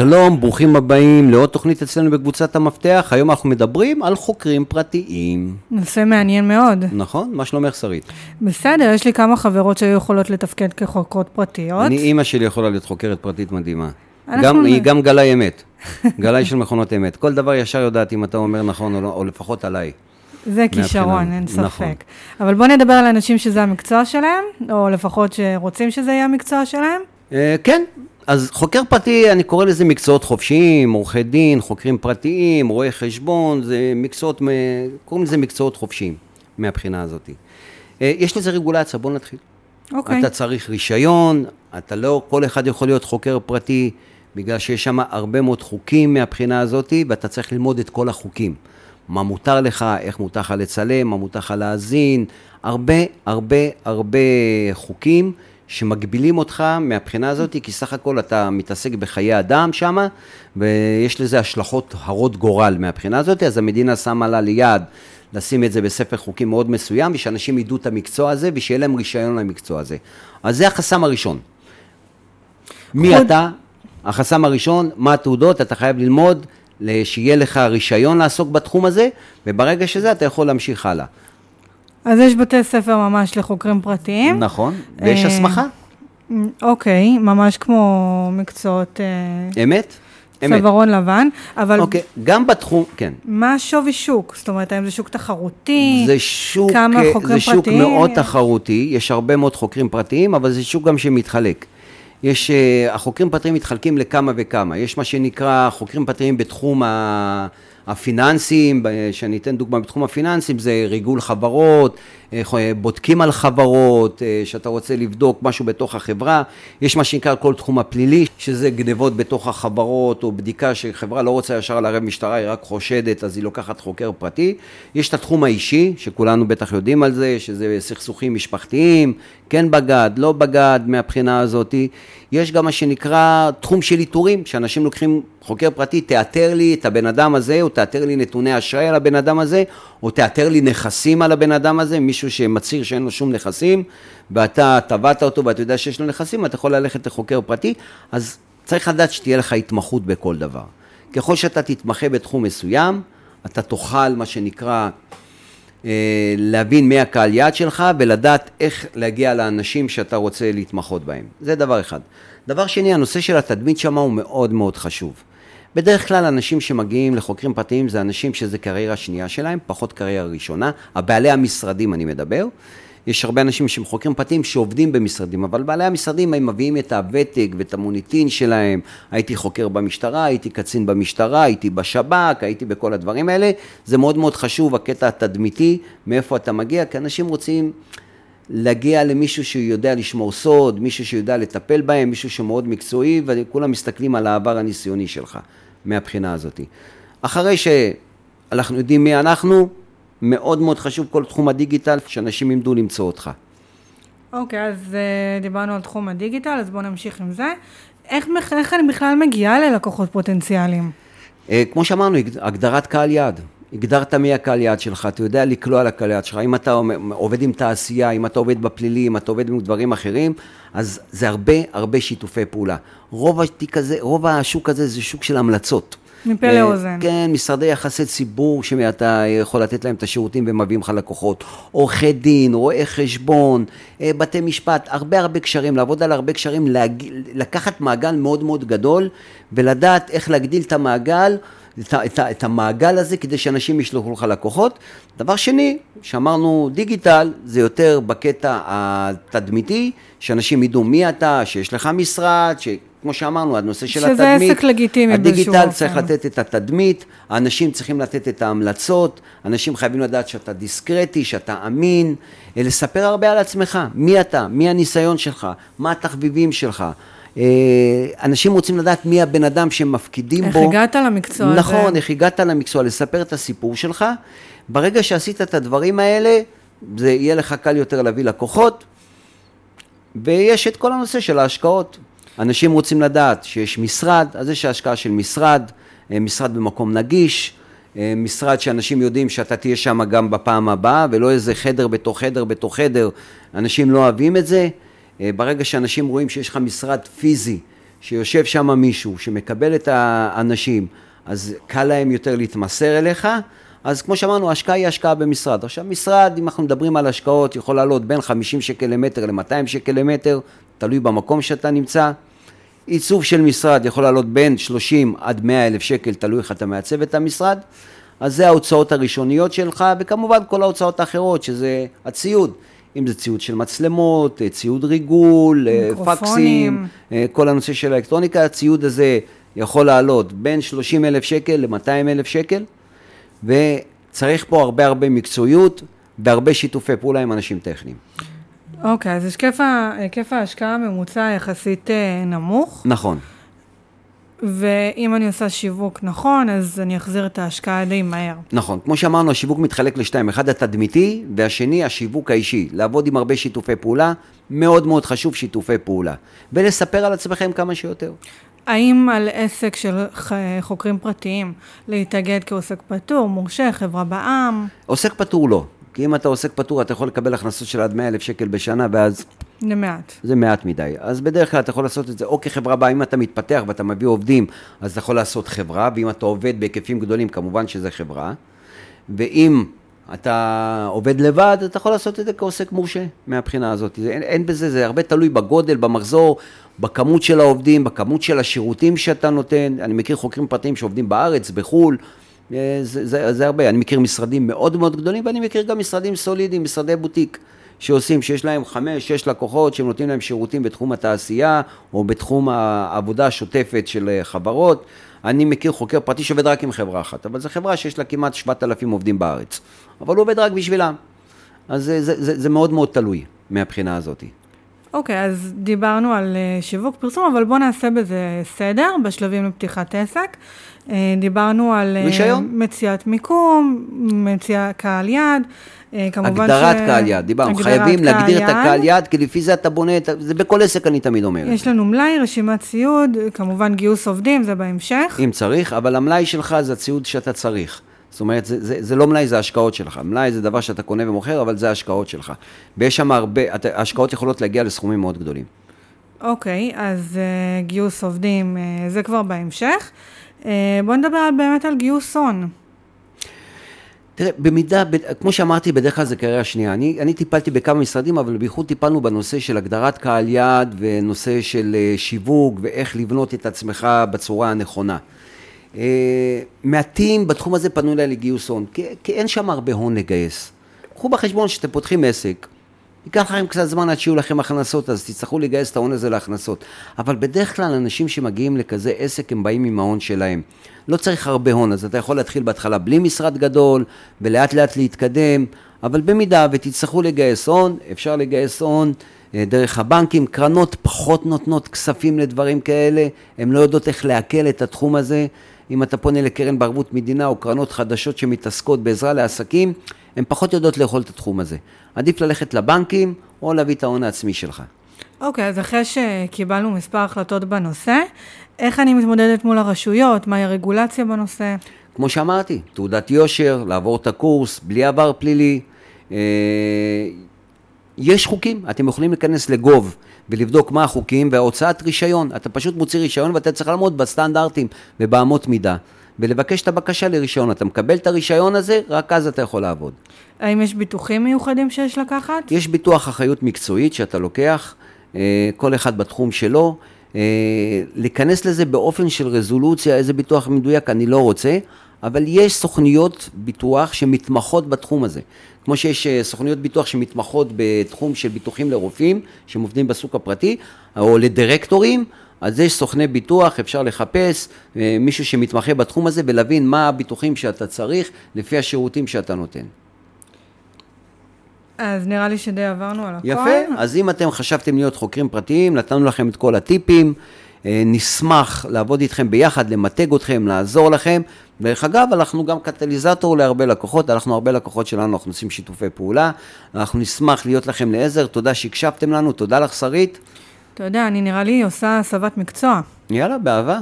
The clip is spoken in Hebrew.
שלום, ברוכים הבאים לעוד תוכנית אצלנו בקבוצת המפתח. היום אנחנו מדברים על חוקרים פרטיים. נושא מעניין מאוד. נכון? מה שלומך, שרית? בסדר, יש לי כמה חברות שהיו יכולות לתפקד כחוקרות פרטיות. אני, אימא שלי יכולה להיות חוקרת פרטית מדהימה. גם, נ- היא גם גלאי אמת. גלאי של מכונות אמת. כל דבר ישר יודעת אם אתה אומר נכון או לא, או לפחות עליי. זה כישרון, אין ספק. נכון. אבל בואו נדבר על אנשים שזה המקצוע שלהם, או לפחות שרוצים שזה יהיה המקצוע שלהם. אה, כן, אז חוקר פרטי, אני קורא לזה מקצועות חופשיים, עורכי דין, חוקרים פרטיים, רואי חשבון, זה מקצועות, קוראים לזה מקצועות חופשיים, מהבחינה הזאת. אה, יש לזה רגולציה, בואו נתחיל. אוקיי. אתה צריך רישיון, אתה לא, כל אחד יכול להיות חוקר פרטי, בגלל שיש שם הרבה מאוד חוקים מהבחינה הזאת, ואתה צריך ללמוד את כל החוקים. מה מותר לך, איך מותר לך לצלם, מה מותר לך להאזין, הרבה, הרבה, הרבה חוקים שמגבילים אותך מהבחינה הזאת, כי סך הכל אתה מתעסק בחיי אדם שם, ויש לזה השלכות הרות גורל מהבחינה הזאת, אז המדינה שמה לה ליעד לשים את זה בספר חוקים מאוד מסוים, ושאנשים ידעו את המקצוע הזה, ושיהיה להם רישיון למקצוע הזה. אז זה החסם הראשון. מי חוד- אתה? החסם הראשון, מה התעודות, אתה חייב ללמוד, שיהיה לך רישיון לעסוק בתחום הזה, וברגע שזה אתה יכול להמשיך הלאה. אז יש בתי ספר ממש לחוקרים פרטיים. נכון, ויש אה, הסמכה, אוקיי, ממש כמו מקצועות אה, אמת? אמת. צווארון לבן, אבל אוקיי, גם בתחום, כן. מה שווי שוק? זאת אומרת, האם זה שוק תחרותי? זה שוק, כמה אה, חוקרים זה שוק פרטיים? מאוד תחרותי, יש הרבה מאוד חוקרים פרטיים, אבל זה שוק גם שמתחלק. יש, החוקרים פרטיים מתחלקים לכמה וכמה. יש מה שנקרא חוקרים פרטיים בתחום ה- הפיננסים, ב- שאני אתן דוגמה בתחום הפיננסים, זה ריגול חברות, אה, ח- בודקים על חברות, אה, שאתה רוצה לבדוק משהו בתוך החברה. יש מה שנקרא כל תחום הפלילי, שזה גנבות בתוך החברות, או בדיקה שחברה לא רוצה ישר לערב משטרה, היא רק חושדת, אז היא לוקחת חוקר פרטי. יש את התחום האישי, שכולנו בטח יודעים על זה, שזה סכסוכים משפחתיים, כן בגד, לא בגד, מהבחינה הזאת. יש גם מה שנקרא תחום של איתורים, שאנשים לוקחים חוקר פרטי, תאתר לי את הבן אדם הזה, או תאתר לי נתוני אשראי על הבן אדם הזה, או תאתר לי נכסים על הבן אדם הזה, מישהו שמצהיר שאין לו שום נכסים, ואתה תבעת אותו ואתה יודע שיש לו נכסים, אתה יכול ללכת לחוקר פרטי, אז צריך לדעת שתהיה לך התמחות בכל דבר. ככל שאתה תתמחה בתחום מסוים, אתה תוכל, מה שנקרא, אה, להבין מי הקהל יעד שלך ולדעת איך להגיע לאנשים שאתה רוצה להתמחות בהם. זה דבר אחד. דבר שני, הנושא של התדמית שם הוא מאוד מאוד חשוב. בדרך כלל אנשים שמגיעים לחוקרים פרטיים זה אנשים שזה קריירה שנייה שלהם, פחות קריירה ראשונה, הבעלי המשרדים אני מדבר. יש הרבה אנשים שהם חוקרים פרטיים שעובדים במשרדים, אבל בעלי המשרדים הם מביאים את הוותק ואת המוניטין שלהם. הייתי חוקר במשטרה, הייתי קצין במשטרה, הייתי בשב"כ, הייתי בכל הדברים האלה. זה מאוד מאוד חשוב, הקטע התדמיתי, מאיפה אתה מגיע, כי אנשים רוצים להגיע למישהו שיודע לשמור סוד, מישהו שיודע לטפל בהם, מישהו שמאוד מקצועי, וכולם מסתכלים על העבר הניסיוני שלך, מהבחינה הזאת. אחרי שאנחנו יודעים מי אנחנו, מאוד מאוד חשוב כל תחום הדיגיטל, שאנשים ימדו למצוא אותך. אוקיי, אז uh, דיברנו על תחום הדיגיטל, אז בואו נמשיך עם זה. איך, איך אני בכלל מגיעה ללקוחות פוטנציאליים? אה, כמו שאמרנו, הג- הגדרת קהל יעד. הגדרת מי הקהל יעד שלך, אתה יודע לקלוע לקהל יעד שלך. אם אתה עובד עם תעשייה, אם אתה עובד בפלילי, אם אתה עובד עם דברים אחרים, אז זה הרבה הרבה שיתופי פעולה. רוב התיק הזה, רוב השוק הזה זה שוק של המלצות. מפה אה, לאוזן. כן, משרדי יחסי ציבור שאתה יכול לתת להם את השירותים ומביאים לך לקוחות, עורכי דין, רואי חשבון, אה, בתי משפט, הרבה הרבה קשרים, לעבוד על הרבה קשרים, להג... לקחת מעגל מאוד מאוד גדול ולדעת איך להגדיל את המעגל, את, את, את המעגל הזה כדי שאנשים ישלחו לך לקוחות. דבר שני, שאמרנו דיגיטל, זה יותר בקטע התדמיתי, שאנשים ידעו מי אתה, שיש לך משרד, ש... כמו שאמרנו, הנושא של שזה התדמית. עסק לגיטימי באיזשהו הדיגיטל. צריך לתת את התדמית, האנשים צריכים לתת את ההמלצות, אנשים חייבים לדעת שאתה דיסקרטי, שאתה אמין, אה, לספר הרבה על עצמך, מי אתה, מי הניסיון שלך, מה התחביבים שלך. אה, אנשים רוצים לדעת מי הבן אדם שהם מפקידים איך בו. הגעת למקצוע הזה? נכון, איך הגעת למקצוע, לספר את הסיפור שלך. ברגע שעשית את הדברים האלה, זה יהיה לך קל יותר להביא לקוחות, ויש את כל הנושא של ההשקעות. אנשים רוצים לדעת שיש משרד, אז יש השקעה של משרד, אה, משרד במקום נגיש, אה, משרד שאנשים יודעים שאתה תהיה שם גם בפעם הבאה, ולא איזה חדר בתוך חדר בתוך חדר, אנשים לא אוהבים את זה. אה, ברגע שאנשים רואים שיש לך משרד פיזי, שיושב שם מישהו שמקבל את האנשים, אז קל להם יותר להתמסר אליך, אז כמו שאמרנו, ההשקעה היא השקעה במשרד. עכשיו, משרד, אם אנחנו מדברים על השקעות, יכול לעלות בין 50 שקל למטר ל-200 שקל למטר, תלוי במקום שאתה נמצא. עיצוב של משרד יכול לעלות בין 30 עד 100 אלף שקל, תלוי איך אתה מעצב את המשרד. אז זה ההוצאות הראשוניות שלך, וכמובן כל ההוצאות האחרות, שזה הציוד. אם זה ציוד של מצלמות, ציוד ריגול, פקסים, כל הנושא של האלקטרוניקה, הציוד הזה יכול לעלות בין 30 אלף שקל ל-200 אלף שקל, וצריך פה הרבה הרבה מקצועיות והרבה שיתופי פעולה עם אנשים טכניים. אוקיי, אז היקף ההשקעה הממוצע יחסית אה, נמוך. נכון. ואם אני עושה שיווק נכון, אז אני אחזיר את ההשקעה די מהר. נכון, כמו שאמרנו, השיווק מתחלק לשתיים, אחד התדמיתי, והשני השיווק האישי. לעבוד עם הרבה שיתופי פעולה, מאוד מאוד חשוב שיתופי פעולה. ולספר על עצמכם כמה שיותר. האם על עסק של חוקרים פרטיים להתאגד כעוסק פטור, מורשה, חברה בע"מ? עוסק פטור לא. כי אם אתה עוסק פטור, אתה יכול לקבל הכנסות של עד 100 אלף שקל בשנה, ואז... זה מעט. זה מעט מדי. אז בדרך כלל אתה יכול לעשות את זה או כחברה בה, אם אתה מתפתח ואתה מביא עובדים, אז אתה יכול לעשות חברה, ואם אתה עובד בהיקפים גדולים, כמובן שזה חברה. ואם אתה עובד לבד, אתה יכול לעשות את זה כעוסק מורשה, מהבחינה הזאת. זה, אין, אין בזה, זה הרבה תלוי בגודל, במחזור, בכמות של העובדים, בכמות של השירותים שאתה נותן. אני מכיר חוקרים פרטיים שעובדים בארץ, בחו"ל. אה, זה, זה, זה הרבה, אני מכיר משרדים מאוד מאוד גדולים ואני מכיר גם משרדים סולידיים, משרדי בוטיק שעושים, שיש להם חמש, שש לקוחות שהם נותנים להם שירותים בתחום התעשייה או בתחום העבודה השוטפת של אה, חברות. אני מכיר חוקר פרטי שעובד רק עם חברה אחת, אבל זו חברה שיש לה כמעט 7,000 עובדים בארץ, אבל הוא עובד רק בשבילם. אז זה, זה, זה, זה מאוד מאוד תלוי מהבחינה הזאת. אוקיי, okay, אז דיברנו על אה, שיווק פרסום, אבל בואו נעשה בזה סדר בשלבים לפתיחת עסק. אה, דיברנו על אה, רישיון? מציאת מיקום, מציאת קהל יעד. כמובן הגדרת ש... קהל יעד, דיברנו, חייבים להגדיר יד. את הקהל יעד, כי לפי זה אתה בונה, את... זה בכל עסק אני תמיד אומר. יש לנו מלאי, רשימת ציוד, כמובן גיוס עובדים, זה בהמשך. אם צריך, אבל המלאי שלך זה הציוד שאתה צריך. זאת אומרת, זה, זה, זה לא מלאי, זה השקעות שלך. מלאי זה דבר שאתה קונה ומוכר, אבל זה השקעות שלך. ויש שם הרבה, ההשקעות יכולות להגיע לסכומים מאוד גדולים. אוקיי, אז uh, גיוס עובדים, uh, זה כבר בהמשך. Uh, בואו נדבר באמת על גיוס הון. תראה, במידה, ב, כמו שאמרתי, בדרך כלל זה קריירה שנייה. אני, אני טיפלתי בכמה משרדים, אבל בייחוד טיפלנו בנושא של הגדרת קהל יעד ונושא של uh, שיווק ואיך לבנות את עצמך בצורה הנכונה. אה, מעטים בתחום הזה פנו אליי לגיוס הון, כי, כי אין שם הרבה הון לגייס. קחו בחשבון שאתם פותחים עסק, ייקח לכם קצת זמן עד שיהיו לכם הכנסות, אז תצטרכו לגייס את ההון הזה להכנסות. אבל בדרך כלל אנשים שמגיעים לכזה עסק, הם באים עם ההון שלהם. לא צריך הרבה הון, אז אתה יכול להתחיל בהתחלה בלי משרד גדול, ולאט לאט להתקדם, אבל במידה ותצטרכו לגייס הון, אפשר לגייס הון. אה, דרך הבנקים, קרנות פחות נותנות כספים לדברים כאלה, הן לא יודעות איך לעכל את התחום הזה, אם אתה פונה לקרן בערבות מדינה או קרנות חדשות שמתעסקות בעזרה לעסקים, הן פחות יודעות לאכול את התחום הזה. עדיף ללכת לבנקים או להביא את ההון העצמי שלך. אוקיי, okay, אז אחרי שקיבלנו מספר החלטות בנושא, איך אני מתמודדת מול הרשויות? מהי הרגולציה בנושא? כמו שאמרתי, תעודת יושר, לעבור את הקורס, בלי עבר פלילי. אה, יש חוקים, אתם יכולים להיכנס לגוב ולבדוק מה החוקים והוצאת רישיון. אתה פשוט מוציא רישיון ואתה צריך לעמוד בסטנדרטים ובאמות מידה. ולבקש את הבקשה לרישיון. אתה מקבל את הרישיון הזה, רק אז אתה יכול לעבוד. האם יש ביטוחים מיוחדים שיש לקחת? יש ביטוח אחריות מקצועית שאתה לוקח, אה, כל אחד בתחום שלו. אה, להיכנס לזה באופן של רזולוציה, איזה ביטוח מדויק, אני לא רוצה, אבל יש סוכניות ביטוח שמתמחות בתחום הזה. כמו שיש אה, סוכניות ביטוח שמתמחות בתחום של ביטוחים לרופאים, שהם עובדים בסוג הפרטי, או לדירקטורים, אז יש סוכני ביטוח, אפשר לחפש אה, מישהו שמתמחה בתחום הזה ולהבין מה הביטוחים שאתה צריך לפי השירותים שאתה נותן. אז נראה לי שדי עברנו על הכל. יפה, אז אם אתם חשבתם להיות חוקרים פרטיים, נתנו לכם את כל הטיפים. אה, נשמח לעבוד איתכם ביחד, למתג אתכם, לעזור לכם. דרך אגב, אנחנו גם קטליזטור להרבה לקוחות, אנחנו הרבה לקוחות שלנו, אנחנו עושים שיתופי פעולה, אנחנו נשמח להיות לכם לעזר, תודה שהקשבתם לנו, תודה לך שרית. יודע, אני נראה לי עושה הסבת מקצוע. יאללה, באהבה.